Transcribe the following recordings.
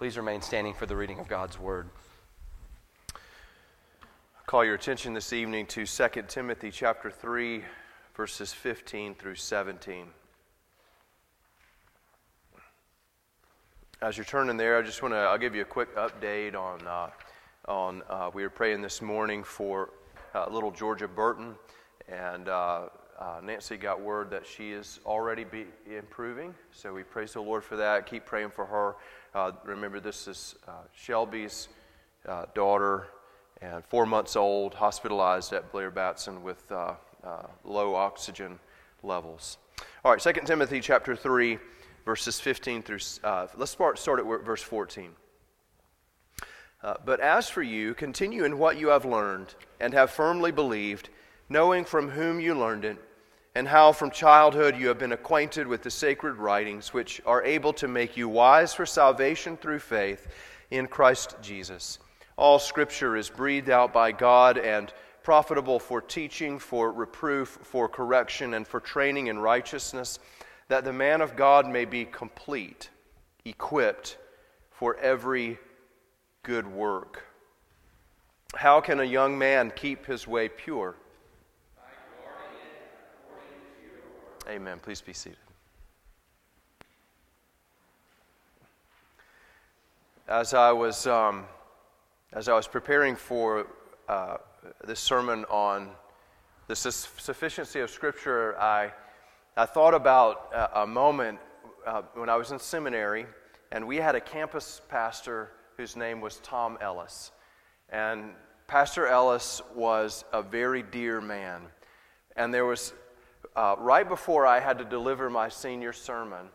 Please remain standing for the reading of God's Word. I Call your attention this evening to 2 Timothy chapter 3, verses 15 through 17. As you're turning there, I just want to, I'll give you a quick update on, uh, on uh, we were praying this morning for uh, little Georgia Burton, and uh, uh, Nancy got word that she is already improving. So we praise the Lord for that. Keep praying for her. Uh, remember, this is Shelby's daughter, and four months old, hospitalized at Blair Batson with low oxygen levels. All right, 2 Timothy chapter 3 verses 15 through, uh, let's start, start at verse 14. Uh, but as for you, continue in what you have learned and have firmly believed, knowing from whom you learned it, and how from childhood you have been acquainted with the sacred writings, which are able to make you wise for salvation through faith in Christ Jesus. All scripture is breathed out by God and profitable for teaching, for reproof, for correction, and for training in righteousness that the man of God may be complete, equipped for every good work. How can a young man keep his way pure? Amen. Please be seated. As I was, um, as I was preparing for uh, this sermon on the sufficiency of Scripture, I I thought about a, a moment uh, when I was in seminary, and we had a campus pastor whose name was Tom Ellis. And Pastor Ellis was a very dear man. And there was, uh, right before I had to deliver my senior sermon,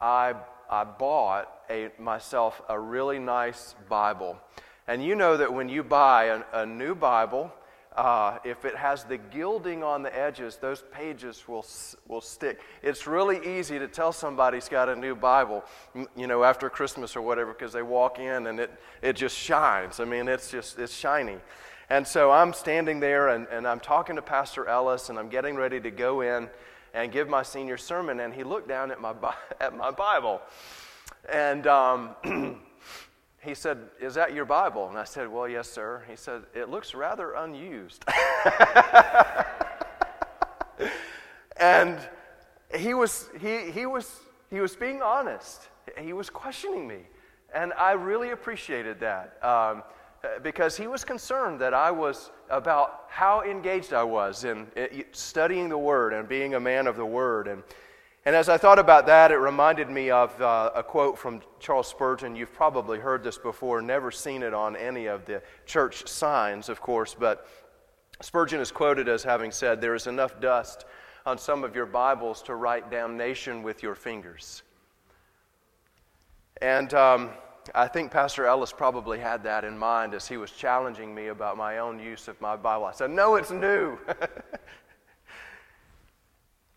I, I bought a, myself a really nice Bible. And you know that when you buy a, new Bible, uh, if it has the gilding on the edges, those pages will, will stick. It's really easy to tell somebody's got a new Bible, you know, after Christmas or whatever, because they walk in and it, it just shines. I mean, it's just, it's shiny. And so I'm standing there and, and I'm talking to Pastor Ellis and I'm getting ready to go in and give my senior sermon. And he looked down at my, at my Bible. And um, he said, Is that your Bible? And I said, Well, yes, sir. He said, It looks rather unused. and he was, he, he, was, he was being honest. He was questioning me. And I really appreciated that um, because he was concerned that I was about how engaged I was in studying the Word and being a man of the Word. And and as I thought about that, it reminded me of uh, a quote from Charles Spurgeon. You've probably heard this before, never seen it on any of the church signs, of course, but Spurgeon is quoted as having said, There is enough dust on some of your Bibles to write damnation with your fingers. And um, I think Pastor Ellis probably had that in mind as he was challenging me about my own use of my Bible. I said, No, it's new.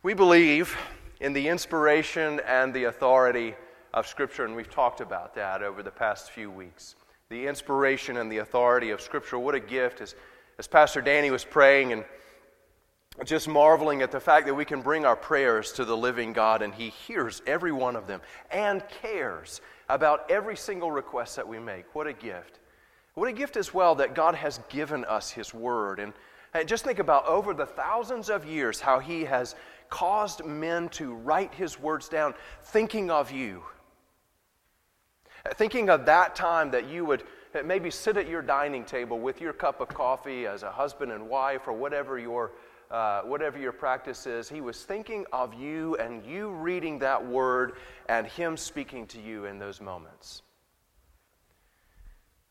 we believe in the inspiration and the authority of Scripture, and we've talked about that over the past few weeks. The inspiration and the authority of Scripture, what a gift. As, as Pastor Danny was praying and just marveling at the fact that we can bring our prayers to the living God and He hears every one of them and cares about every single request that we make. What a gift. What a gift as well that God has given us His Word. And, and just think about over the thousands of years how He has caused men to write his words down, thinking of you. Thinking of that time that you would maybe sit at your dining table with your cup of coffee as a husband and wife or whatever your, uh, whatever your practice is. He was thinking of you and you reading that word and him speaking to you in those moments.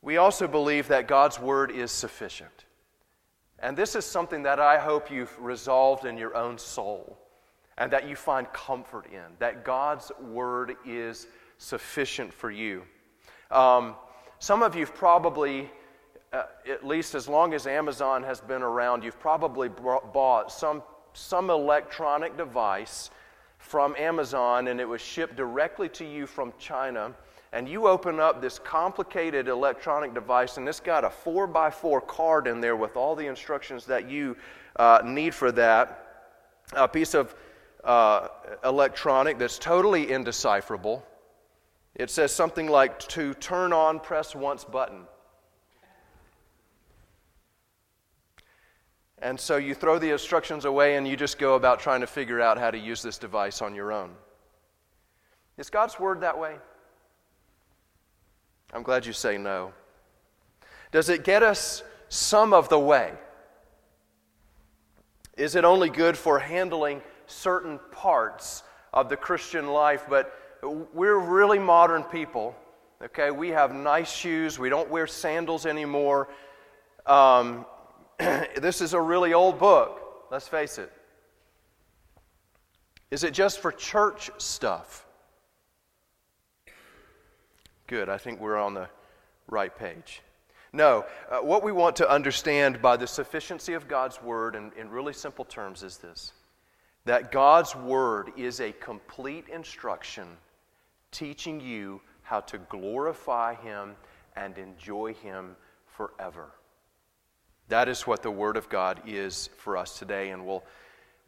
We also believe that God's word is sufficient. And this is something that I hope you've resolved in your own soul and that you find comfort in, that God's word is sufficient for you. Um, some of you've probably, uh, at least as long as Amazon has been around, you've probably bought some, some electronic device from Amazon and it was shipped directly to you from China. And you open up this complicated electronic device, and it's got a 4 by 4 card in there with all the instructions that you uh, need for that. A piece of uh, electronic that's totally indecipherable. It says something like to turn on, press once button. And so you throw the instructions away and you just go about trying to figure out how to use this device on your own. Is God's Word that way? I'm glad you say no. Does it get us some of the way? Is it only good for handling certain parts of the Christian life? But we're really modern people. Okay, we have nice shoes. We don't wear sandals anymore. Um, this is a really old book, let's face it. Is it just for church stuff? Good, I think we're on the right page. No, uh, what we want to understand by the sufficiency of God's Word in, in really simple terms is this that God's Word is a complete instruction teaching you how to glorify Him and enjoy Him forever. That is what the Word of God is for us today, and we'll,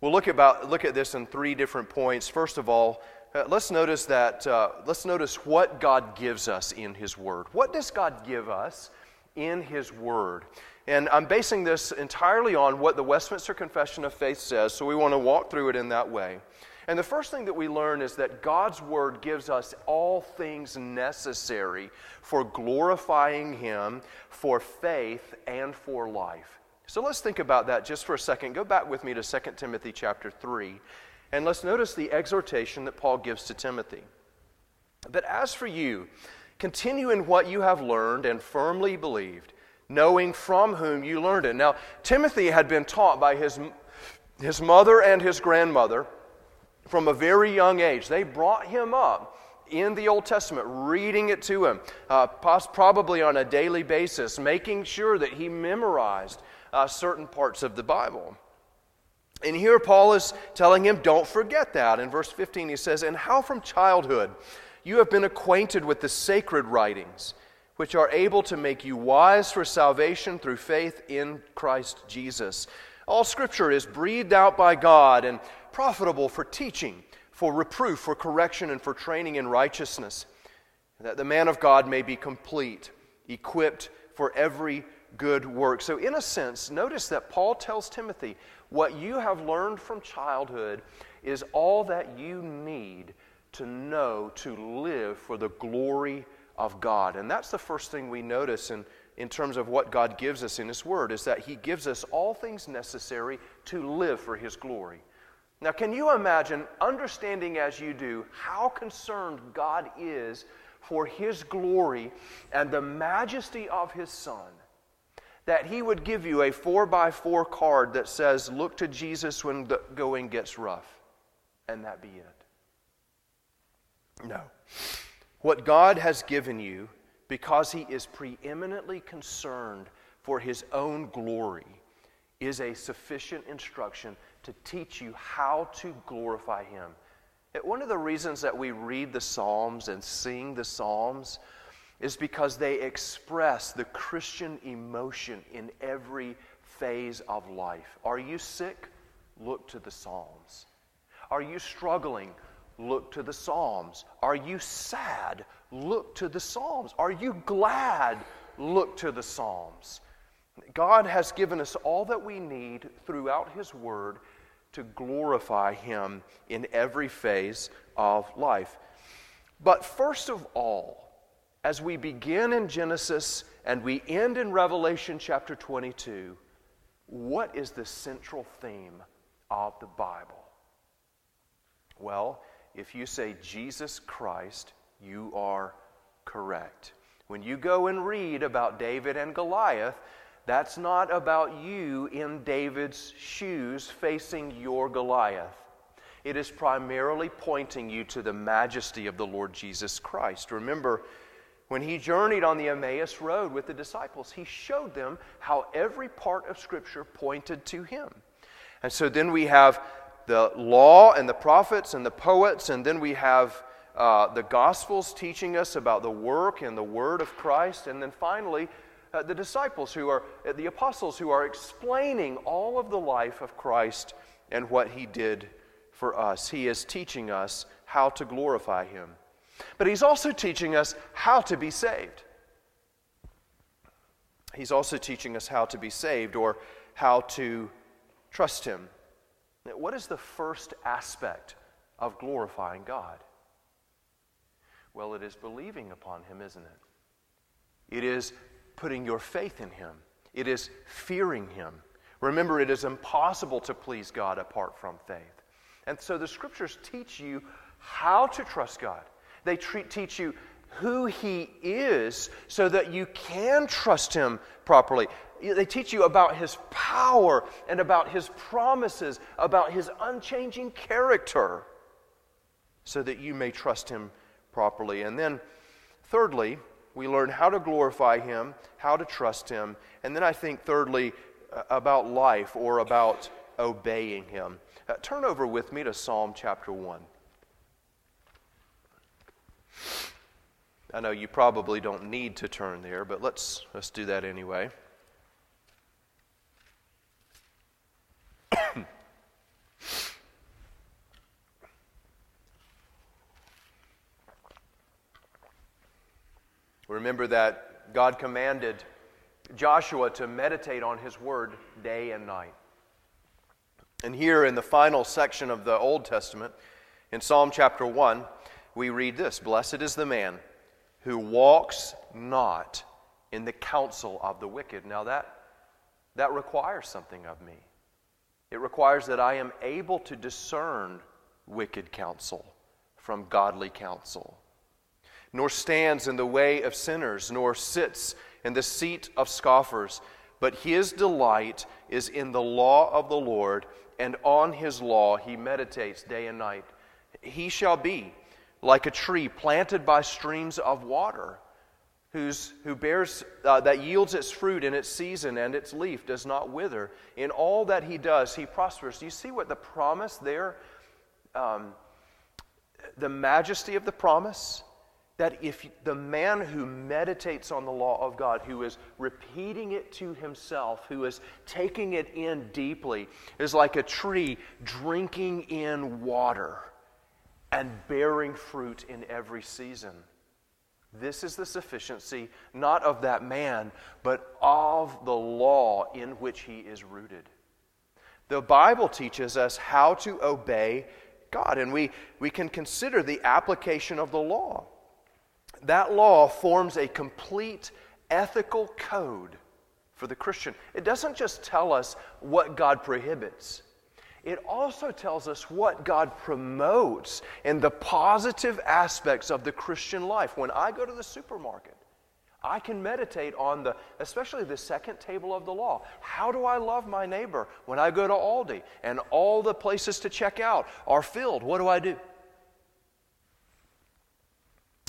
we'll look, about, look at this in three different points. First of all, uh, let's notice that uh, let's notice what God gives us in His Word. What does God give us in His Word? And I'm basing this entirely on what the Westminster Confession of Faith says, so we want to walk through it in that way. And the first thing that we learn is that God's Word gives us all things necessary for glorifying Him, for faith, and for life. So let's think about that just for a second. Go back with me to 2 Timothy chapter 3, and let's notice the exhortation that Paul gives to Timothy. But as for you, continue in what you have learned and firmly believed, knowing from whom you learned it. Now, Timothy had been taught by his, his mother and his grandmother from a very young age. They brought him up in the Old Testament, reading it to him, uh, probably on a daily basis, making sure that he memorized uh, certain parts of the Bible. And here Paul is telling him, don't forget that. In verse 15, he says, And how from childhood you have been acquainted with the sacred writings, which are able to make you wise for salvation through faith in Christ Jesus. All scripture is breathed out by God and profitable for teaching, for reproof, for correction, and for training in righteousness, that the man of God may be complete, equipped for every good work. So, in a sense, notice that Paul tells Timothy, what you have learned from childhood is all that you need to know to live for the glory of God. And that's the first thing we notice in, in terms of what God gives us in His Word, is that He gives us all things necessary to live for His glory. Now, can you imagine, understanding as you do, how concerned God is for His glory and the majesty of His Son? That He would give you a four by four card that says, Look to Jesus when the going gets rough, and that be it. No. What God has given you, because He is preeminently concerned for His own glory, is a sufficient instruction to teach you how to glorify Him. One of the reasons that we read the Psalms and sing the Psalms is because they express the Christian emotion in every phase of life. Are you sick? Look to the Psalms. Are you struggling? Look to the Psalms. Are you sad? Look to the Psalms. Are you glad? Look to the Psalms. God has given us all that we need throughout His Word to glorify Him in every phase of life. But first of all, as we begin in Genesis and we end in Revelation chapter 22, what is the central theme of the Bible? Well, if you say Jesus Christ, you are correct. When you go and read about David and Goliath, that's not about you in David's shoes facing your Goliath. It is primarily pointing you to the majesty of the Lord Jesus Christ. Remember, when he journeyed on the Emmaus Road with the disciples, he showed them how every part of Scripture pointed to him. And so then we have the law and the prophets and the poets, and then we have uh, the Gospels teaching us about the work and the word of Christ, and then finally, uh, the disciples who are, uh, the apostles who are explaining all of the life of Christ and what he did for us. He is teaching us how to glorify him. But he's also teaching us how to be saved. He's also teaching us how to be saved or how to trust him. What is the first aspect of glorifying God? Well, it is believing upon him, isn't it? It is putting your faith in him. It is fearing him. Remember, it is impossible to please God apart from faith. And so the scriptures teach you how to trust God. They treat, teach you who He is so that you can trust Him properly. They teach you about His power and about His promises, about His unchanging character, so that you may trust Him properly. And then, thirdly, we learn how to glorify Him, how to trust Him, and then I think, thirdly, about life or about obeying Him. Uh, turn over with me to Psalm chapter 1. I know you probably don't need to turn there, but let's, let's do that anyway. Remember that God commanded Joshua to meditate on his word day and night. And here in the final section of the Old Testament, in Psalm chapter 1, we read this Blessed is the man who walks not in the counsel of the wicked. Now, that, that requires something of me. It requires that I am able to discern wicked counsel from godly counsel, nor stands in the way of sinners, nor sits in the seat of scoffers. But his delight is in the law of the Lord, and on his law he meditates day and night. He shall be like a tree planted by streams of water, whose, who bears, uh, that yields its fruit in its season, and its leaf does not wither. In all that he does, he prospers. Do you see what the promise there, um, the majesty of the promise? That if the man who meditates on the law of God, who is repeating it to himself, who is taking it in deeply, is like a tree drinking in water and bearing fruit in every season. This is the sufficiency not of that man, but of the law in which he is rooted. The Bible teaches us how to obey God, and we, we can consider the application of the law. That law forms a complete ethical code for the Christian. It doesn't just tell us what God prohibits, it also tells us what God promotes in the positive aspects of the Christian life. When I go to the supermarket, I can meditate on the, especially the second table of the law. How do I love my neighbor when I go to Aldi and all the places to check out are filled? What do I do?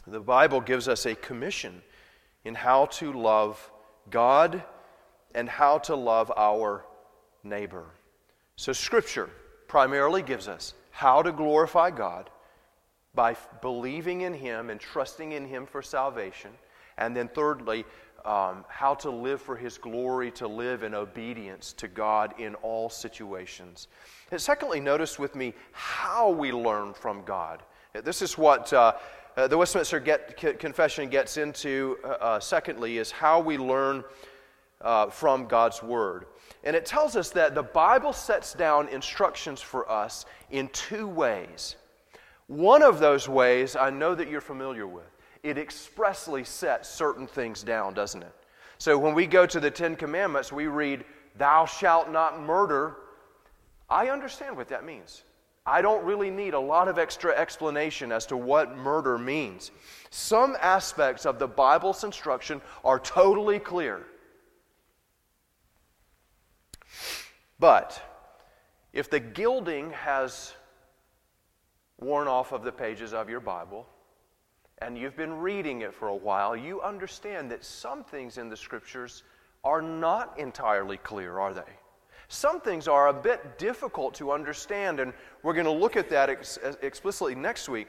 The Bible gives us a commission in how to love God and how to love our neighbor. So, Scripture primarily gives us how to glorify God by believing in Him and trusting in Him for salvation. And then, thirdly, um, how to live for His glory, to live in obedience to God in all situations. And secondly, notice with me how we learn from God. This is what uh, uh, the Westminster get, Confession gets into, uh, uh, secondly, is how we learn uh, from God's Word. And it tells us that the Bible sets down instructions for us in two ways. One of those ways I know that you're familiar with. It expressly sets certain things down, doesn't it? So when we go to the Ten Commandments, we read, Thou shalt not murder. I understand what that means. I don't really need a lot of extra explanation as to what murder means. Some aspects of the Bible's instruction are totally clear. But if the gilding has worn off of the pages of your Bible, and you've been reading it for a while, you understand that some things in the scriptures are not entirely clear, are they? Some things are a bit difficult to understand, and we're going to look at that ex- explicitly next week.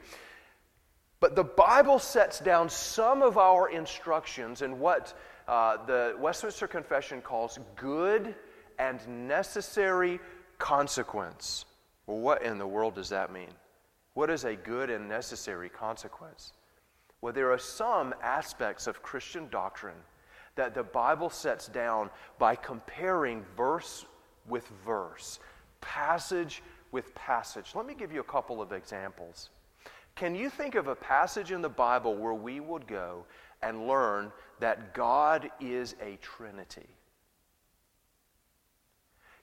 But the Bible sets down some of our instructions in what uh, the Westminster Confession calls good and necessary consequence. Well, what in the world does that mean? What is a good and necessary consequence? Well, there are some aspects of Christian doctrine that the Bible sets down by comparing verse with verse, passage with passage. Let me give you a couple of examples. Can you think of a passage in the Bible where we would go and learn that God is a Trinity?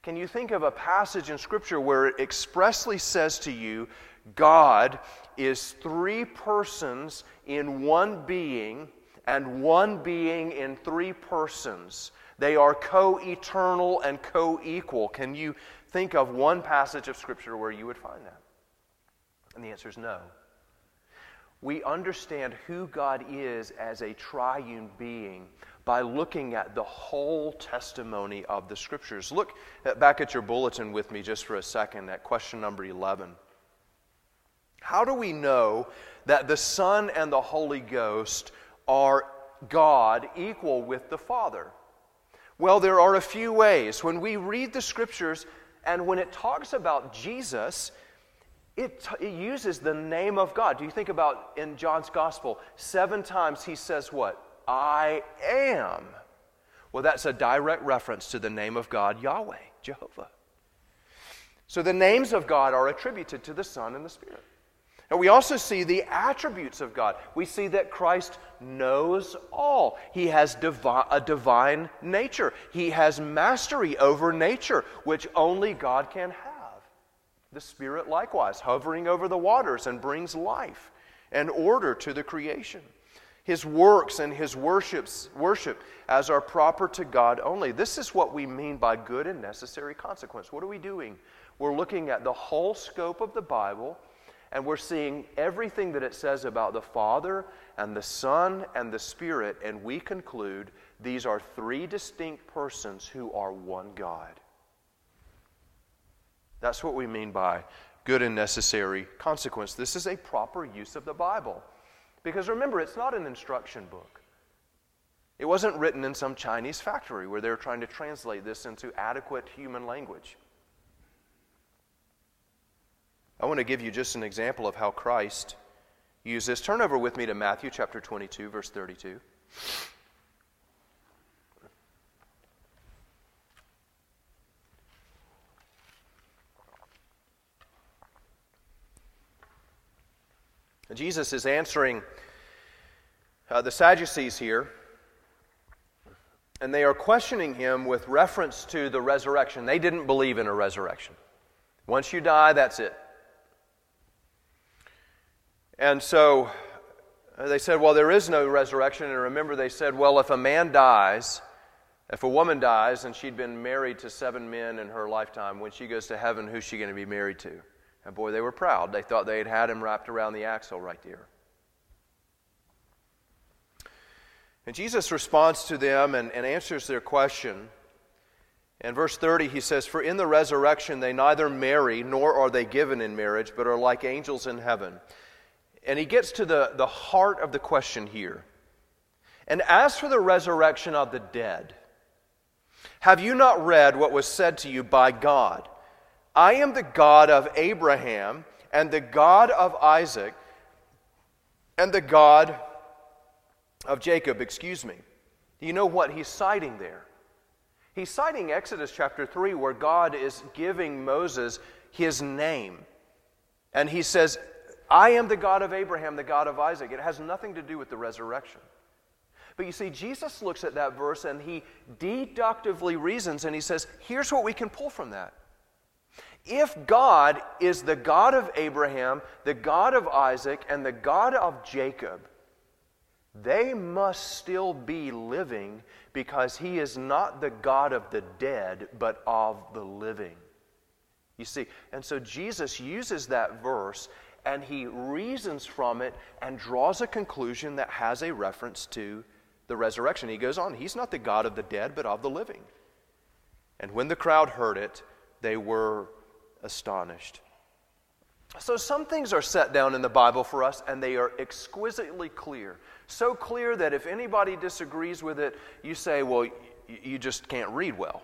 Can you think of a passage in Scripture where it expressly says to you, God is three persons in one being and one being in three persons? They are co eternal and co equal. Can you think of one passage of Scripture where you would find that? And the answer is no. We understand who God is as a triune being by looking at the whole testimony of the Scriptures. Look back at your bulletin with me just for a second at question number 11. How do we know that the Son and the Holy Ghost are God equal with the Father? Well, there are a few ways. When we read the Scriptures and when it talks about Jesus, it, t- it, uses the name of God. Do you think about in John's gospel, seven times he says what? I am. Well, that's a direct reference to the name of God, Yahweh, Jehovah. So the names of God are attributed to the Son and the Spirit. And we also see the attributes of God. We see that Christ knows all. He has divi- a divine nature. He has mastery over nature, which only God can have. The Spirit likewise, hovering over the waters and brings life and order to the creation. His works and his worships, worship as are proper to God only. This is what we mean by good and necessary consequence. What are we doing? We're looking at the whole scope of the Bible and we're seeing everything that it says about the Father and the Son and the Spirit, and we conclude these are three distinct persons who are one God. That's what we mean by good and necessary consequence. This is a proper use of the Bible. Because remember, it's not an instruction book. It wasn't written in some Chinese factory where they're trying to translate this into adequate human language. I want to give you just an example of how Christ used this. Turn over with me to Matthew chapter 22, verse 32. Jesus is answering uh, the Sadducees here, and they are questioning him with reference to the resurrection. They didn't believe in a resurrection. Once you die, that's it. And so uh, they said, Well, there is no resurrection. And remember, they said, Well, if a man dies, if a woman dies and she'd been married to seven men in her lifetime, when she goes to heaven, who's she going to be married to? And boy, they were proud. They thought they had had him wrapped around the axle right there. And Jesus responds to them and, and answers their question. In verse 30, he says, For in the resurrection they neither marry nor are they given in marriage, but are like angels in heaven. And he gets to the, the heart of the question here. And as for the resurrection of the dead, have you not read what was said to you by God? I am the God of Abraham and the God of Isaac and the God of Jacob, excuse me. Do you know what he's citing there? He's citing Exodus chapter 3, where God is giving Moses his name. And he says, I am the God of Abraham, the God of Isaac. It has nothing to do with the resurrection. But you see, Jesus looks at that verse and he deductively reasons and he says, here's what we can pull from that. If God is the God of Abraham, the God of Isaac, and the God of Jacob, they must still be living because he is not the God of the dead, but of the living. You see, and so Jesus uses that verse and he reasons from it and draws a conclusion that has a reference to the resurrection. He goes on, he's not the God of the dead, but of the living. And when the crowd heard it, they were astonished. So, some things are set down in the Bible for us, and they are exquisitely clear. So clear that if anybody disagrees with it, you say, well, you just can't read well.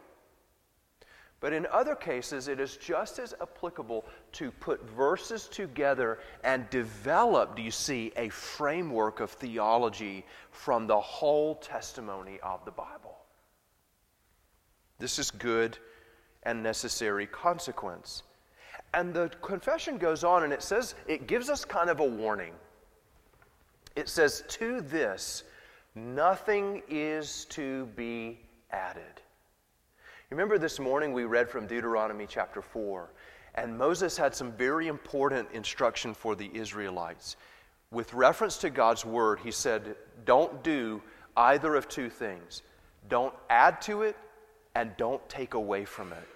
But in other cases, it is just as applicable to put verses together and develop, do you see, a framework of theology from the whole testimony of the Bible. This is good and necessary consequence. And the confession goes on and it says, it gives us kind of a warning. It says, To this, nothing is to be added. Remember this morning we read from Deuteronomy chapter 4, and Moses had some very important instruction for the Israelites. With reference to God's word, he said, Don't do either of two things. Don't add to it, and don't take away from it.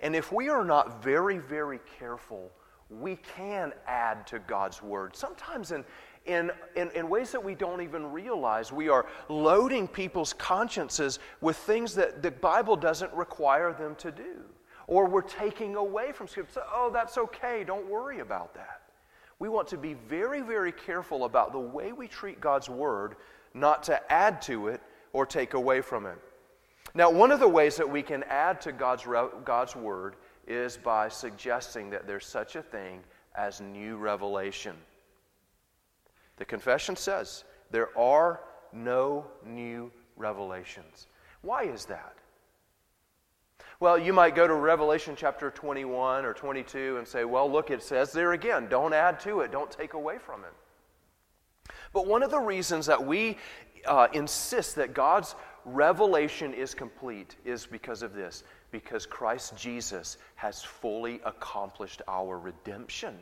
And if we are not very, very careful, we can add to God's word. Sometimes in, in, in, in, ways that we don't even realize. We are loading people's consciences with things that the Bible doesn't require them to do. Or we're taking away from Scripture. So, oh, that's okay. Don't worry about that. We want to be very, very careful about the way we treat God's Word, not to add to it or take away from it. Now, one of the ways that we can add to God's, God's Word is by suggesting that there's such a thing as new revelation. The confession says there are no new revelations. Why is that? Well, you might go to Revelation chapter 21 or 22 and say, well, look, it says there again, don't add to it, don't take away from it. But one of the reasons that we uh, insist that God's revelation is complete is because of this because Christ Jesus has fully accomplished our redemption.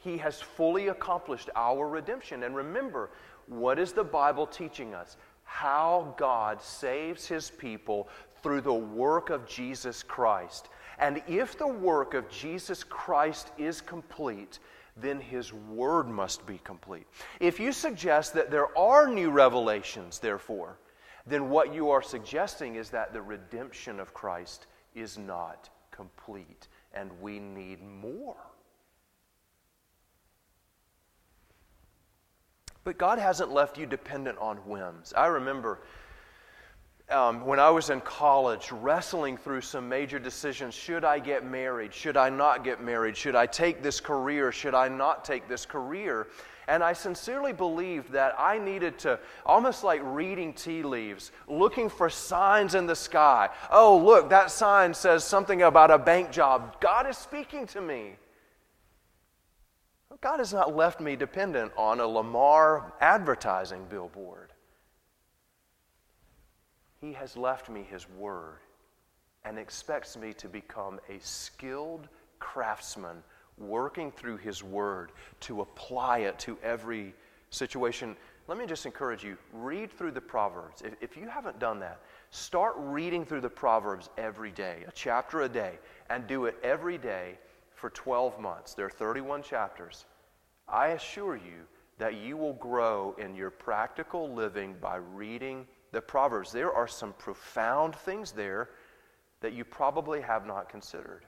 He has fully accomplished our redemption. And remember, what is the Bible teaching us? How God saves his people through the work of Jesus Christ. And if the work of Jesus Christ is complete, then his word must be complete. If you suggest that there are new revelations, therefore, then what you are suggesting is that the redemption of Christ is not complete, and we need more. But God hasn't left you dependent on whims. I remember um, when I was in college wrestling through some major decisions should I get married? Should I not get married? Should I take this career? Should I not take this career? And I sincerely believed that I needed to, almost like reading tea leaves, looking for signs in the sky. Oh, look, that sign says something about a bank job. God is speaking to me. God has not left me dependent on a Lamar advertising billboard. He has left me His Word and expects me to become a skilled craftsman working through His Word to apply it to every situation. Let me just encourage you read through the Proverbs. If, if you haven't done that, start reading through the Proverbs every day, a chapter a day, and do it every day for 12 months. There are 31 chapters. I assure you that you will grow in your practical living by reading the Proverbs. There are some profound things there that you probably have not considered.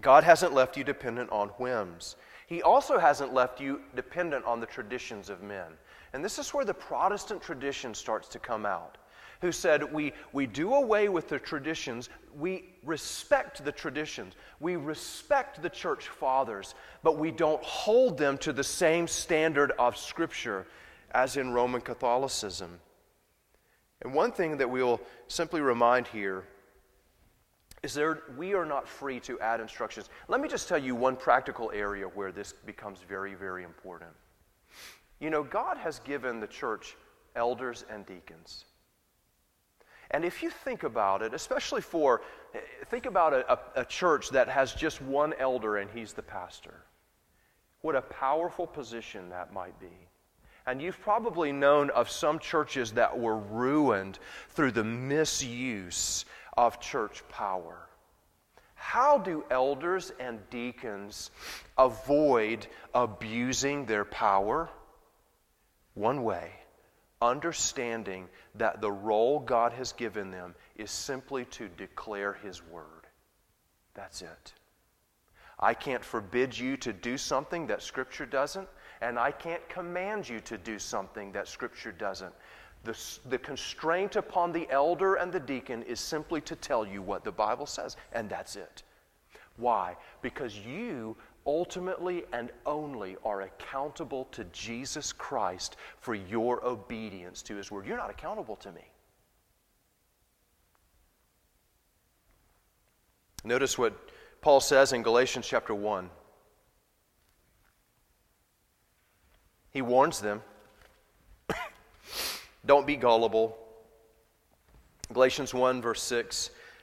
God hasn't left you dependent on whims. He also hasn't left you dependent on the traditions of men. And this is where the Protestant tradition starts to come out who said, we, we do away with the traditions, we respect the traditions, we respect the church fathers, but we don't hold them to the same standard of Scripture as in Roman Catholicism. And one thing that we'll simply remind here is there we are not free to add instructions. Let me just tell you one practical area where this becomes very, very important. You know, God has given the church elders and deacons. And if you think about it, especially for, think about a, a, a, church that has just one elder and he's the pastor. What a powerful position that might be. And you've probably known of some churches that were ruined through the misuse of church power. How do elders and deacons avoid abusing their power? One way understanding that the role God has given them is simply to declare His word. That's it. I can't forbid you to do something that Scripture doesn't, and I can't command you to do something that Scripture doesn't. The, the constraint upon the elder and the deacon is simply to tell you what the Bible says, and that's it. Why? Because you ultimately and only are accountable to Jesus Christ for your obedience to His Word. You're not accountable to me. Notice what Paul says in Galatians chapter 1. He warns them don't be gullible. Galatians 1, verse 6.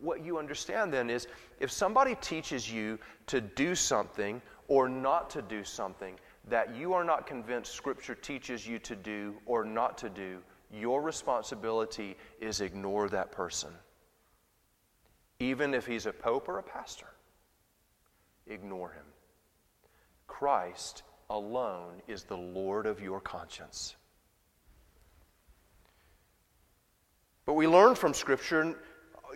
what you understand then is if somebody teaches you to do something or not to do something that you are not convinced Scripture teaches you to do or not to do, your responsibility is ignore that person. Even if he's a pope or a pastor, ignore him. Christ alone is the Lord of your conscience. But we learn from Scripture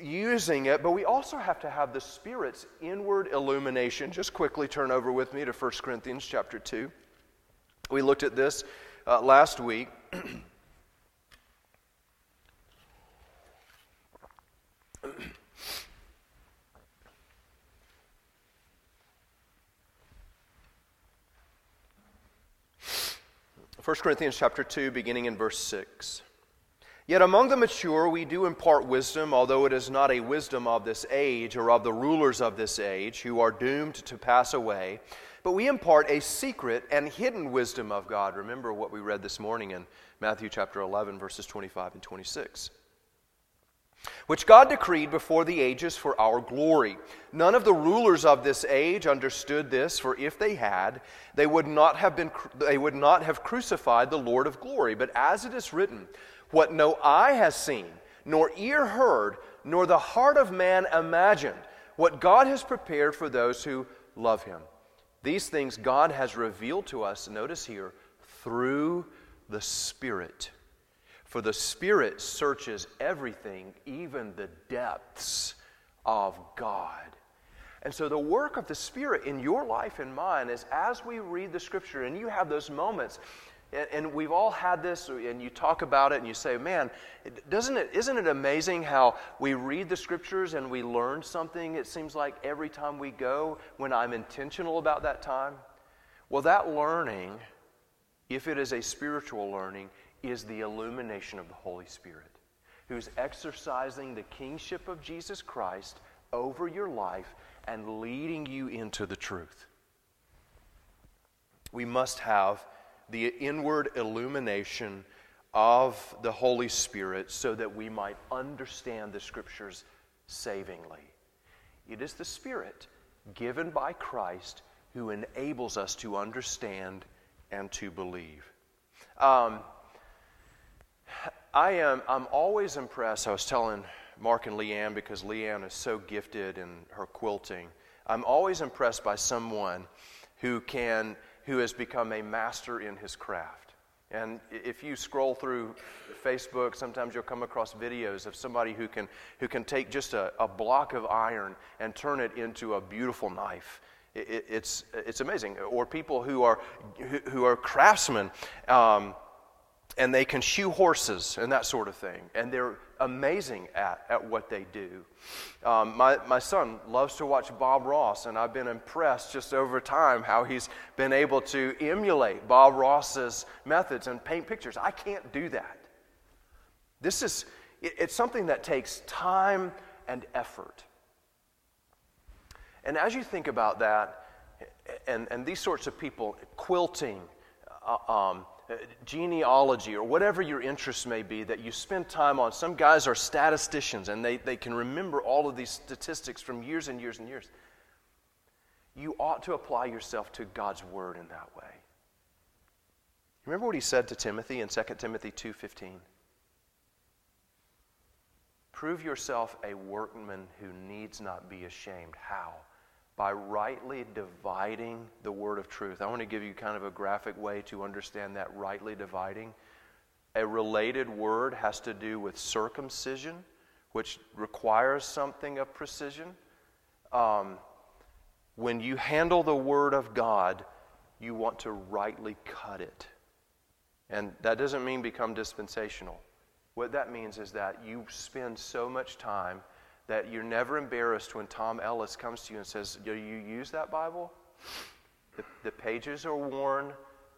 using it, but we also have to have the Spirit's inward illumination. Just quickly turn over with me to 1 Corinthians chapter 2. We looked at this uh, last week. First Corinthians chapter 2 beginning in verse 6 Yet among the mature we do impart wisdom, although it is not a wisdom of this age or of the rulers of this age who are doomed to pass away, but we impart a secret and hidden wisdom of God. Remember what we read this morning in Matthew chapter 11, verses 25 and 26 which God decreed before the ages for our glory. None of the rulers of this age understood this, for if they had, they would not have been they would not have crucified the Lord of glory. But as it is written, what no eye has seen, nor ear heard, nor the heart of man imagined, what God has prepared for those who love him. These things God has revealed to us, notice here, through the Spirit. For the Spirit searches everything, even the depths of God. And so, the work of the Spirit in your life and mine is as we read the Scripture and you have those moments and, and, we've all had this, and you talk about it and you say, man, doesn't it, isn't it amazing how we read the scriptures and we learn something, it seems like every time we go when I'm intentional about that time? Well, that learning, if it is a spiritual learning, is the illumination of the Holy Spirit, who's exercising the kingship of Jesus Christ over your life and leading you into the truth. We must have the inward illumination of the Holy Spirit so that we might understand the Scriptures savingly. It is the Spirit given by Christ who enables us to understand and to believe. Um, I am I'm always impressed. I was telling Mark and Leanne because Leanne is so gifted in her quilting. I'm always impressed by someone who can who has become a master in his craft. And if you scroll through Facebook, sometimes you'll come across videos of somebody who can, who can take just a, a block of iron and turn it into a beautiful knife. It, it's, it's amazing. Or people who are, who, who are craftsmen. Um, and they can shoe horses and that sort of thing. And they're amazing at, at what they do. Um, my, my son loves to watch Bob Ross, and I've been impressed just over time how he's been able to emulate Bob Ross's methods and paint pictures. I can't do that. This is, it, it's something that takes time and effort. And as you think about that, and, and these sorts of people, quilting, uh, um, Uh, genealogy or whatever your interests may be that you spend time on. Some guys are statisticians and they, they can remember all of these statistics from years and years and years. You ought to apply yourself to God's word in that way. Remember what he said to Timothy in 2 Timothy 2:15? Prove yourself a workman who needs not be ashamed. How? By rightly dividing the word of truth. I want to give you kind of a graphic way to understand that rightly dividing. A related word has to do with circumcision, which requires something of precision. Um, when you handle the Word of God, you want to rightly cut it. And that doesn't mean become dispensational. What that means is that you spend so much time that you're never embarrassed when Tom Ellis comes to you and says, Do you use that Bible? The, the pages are worn,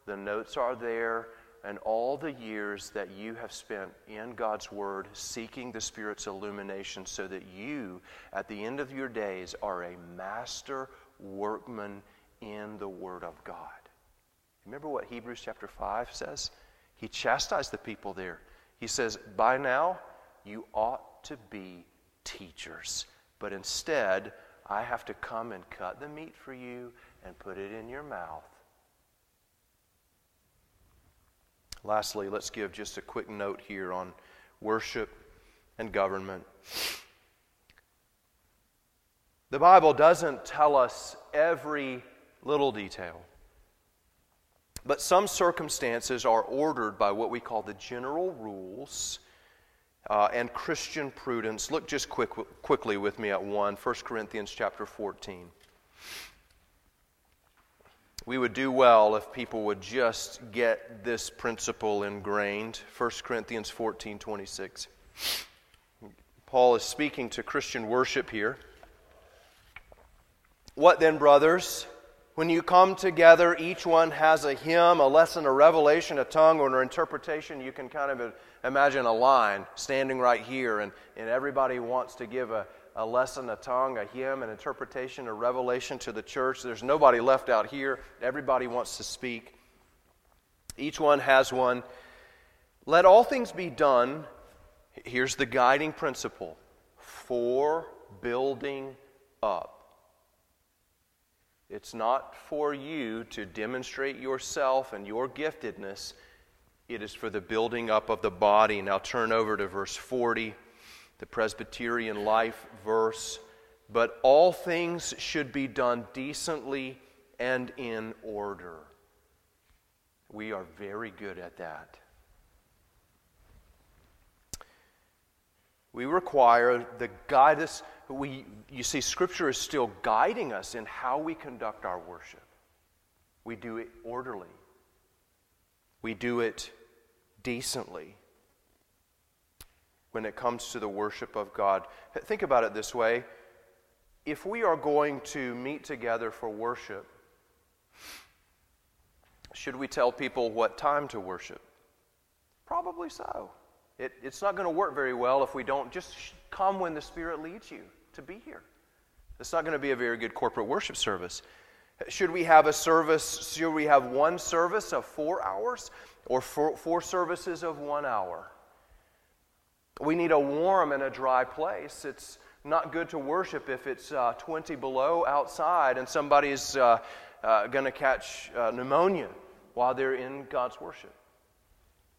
the notes are there, and all the years that you have spent in God's Word seeking the Spirit's illumination so that you, at the end of your days, are a master workman in the Word of God. Remember what Hebrews chapter 5 says? He chastised the people there. He says, By now, you ought to be teachers. But instead, I have to come and cut the meat for you and put it in your mouth Lastly, let's give just a quick note here on worship and government. The Bible doesn't tell us every little detail, but some circumstances are ordered by what we call the general rules uh, and Christian prudence. Look just quick, quickly with me at one, 1 Corinthians chapter 14 we would do well if people would just get this principle ingrained. 1 Corinthians 14 26. Paul is speaking to Christian worship here. What then, brothers? When you come together, each one has a hymn, a lesson, a revelation, a tongue, or an interpretation. You can kind of imagine a line standing right here, and, and everybody wants to give a, a lesson, a tongue, a hymn, an interpretation, a revelation to the church. There's nobody left out here. Everybody wants to speak. Each one has one. Let all things be done. Here's the guiding principle for building up. It's not for you to demonstrate yourself and your giftedness. It is for the building up of the body. Now turn over to verse 40 the Presbyterian life verse, but all things should be done decently and in order. We are very good at that. We require the guidance. We, you see, Scripture is still guiding us in how we conduct our worship. We do it orderly, we do it decently when it comes to the worship of God. Think about it this way if we are going to meet together for worship, should we tell people what time to worship? Probably so. It, it's not going to work very well if we don't just come when the Spirit leads you to be here. It's not going to be a very good corporate worship service. Should we have a service, should we have one service of four hours or four, four services of one hour? We need a warm and a dry place. It's not good to worship if it's uh, 20 below outside and somebody's uh, uh, going to catch uh, pneumonia while they're in God's worship.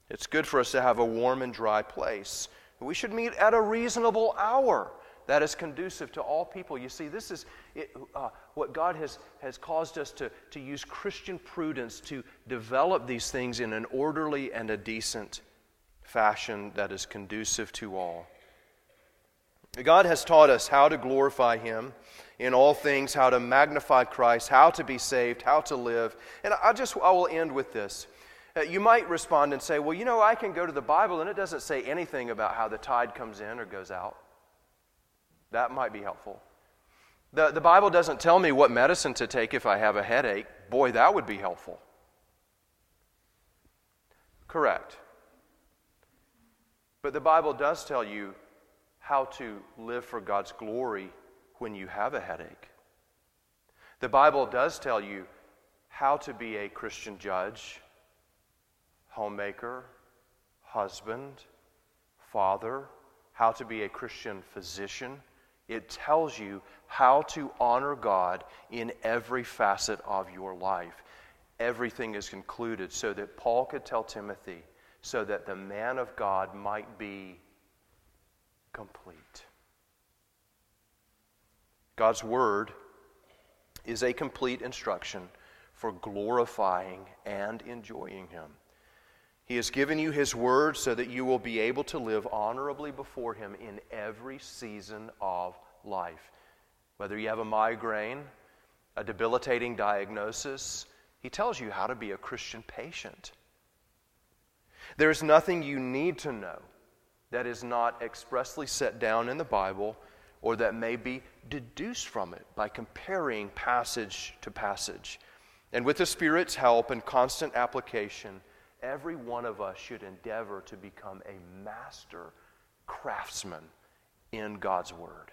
It's good for us to have a warm and dry place. We should meet at a reasonable hour that is conducive to all people. You see, this is it, uh, what God has, has caused us to, to use Christian prudence to develop these things in an orderly and a decent fashion that is conducive to all. God has taught us how to glorify Him in all things, how to magnify Christ, how to be saved, how to live. And I just I will end with this. Uh, you might respond and say, "Well, you know, I can go to the Bible and it doesn't say anything about how the tide comes in or goes out." That might be helpful. The, the Bible doesn't tell me what medicine to take if I have a headache. Boy, that would be helpful. Correct. But the Bible does tell you how to live for God's glory when you have a headache. The Bible does tell you how to be a Christian judge, homemaker, husband, father, how to be a Christian physician. It tells you how to honor God in every facet of your life. Everything is concluded so that Paul could tell Timothy, so that the man of God might be complete. God's Word is a complete instruction for glorifying and enjoying Him. He has given you His Word so that you will be able to live honorably before Him in every season of life. Whether you have a migraine, a debilitating diagnosis, He tells you how to be a Christian patient. There is nothing you need to know that is not expressly set down in the Bible or that may be deduced from it by comparing passage to passage. And with the Spirit's help and constant application, every one of us should endeavor to become a master craftsman in God's Word.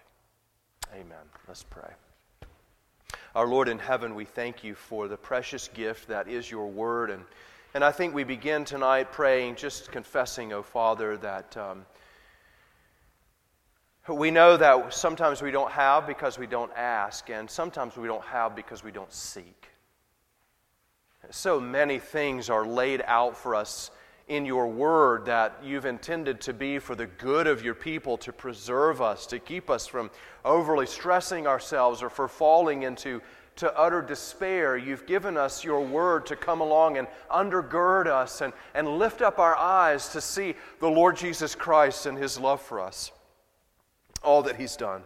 Amen. Let's pray. Our Lord in heaven, we thank you for the precious gift that is your Word. And, and I think we begin tonight praying, just confessing, O oh Father, that. Um, we know that sometimes we don't have because we don't ask, and sometimes we don't have because we don't seek. So many things are laid out for us in your word that you've intended to be for the good of your people, to preserve us, to keep us from overly stressing ourselves or for falling into to utter despair. You've given us your word to come along and undergird us and, and lift up our eyes to see the Lord Jesus Christ and his love for us all that He's done.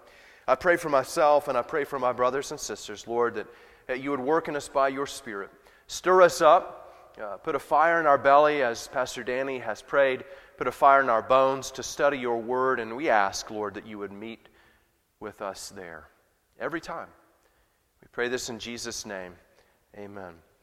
I pray for myself and I pray for my brothers and sisters, Lord, that, that you would work in us by your Spirit. Stir us up, uh, put a fire in our belly, as Pastor Danny has prayed, put a fire in our bones to study your word, and we ask, Lord, that you would meet with us there every time. We pray this in Jesus' name. Amen.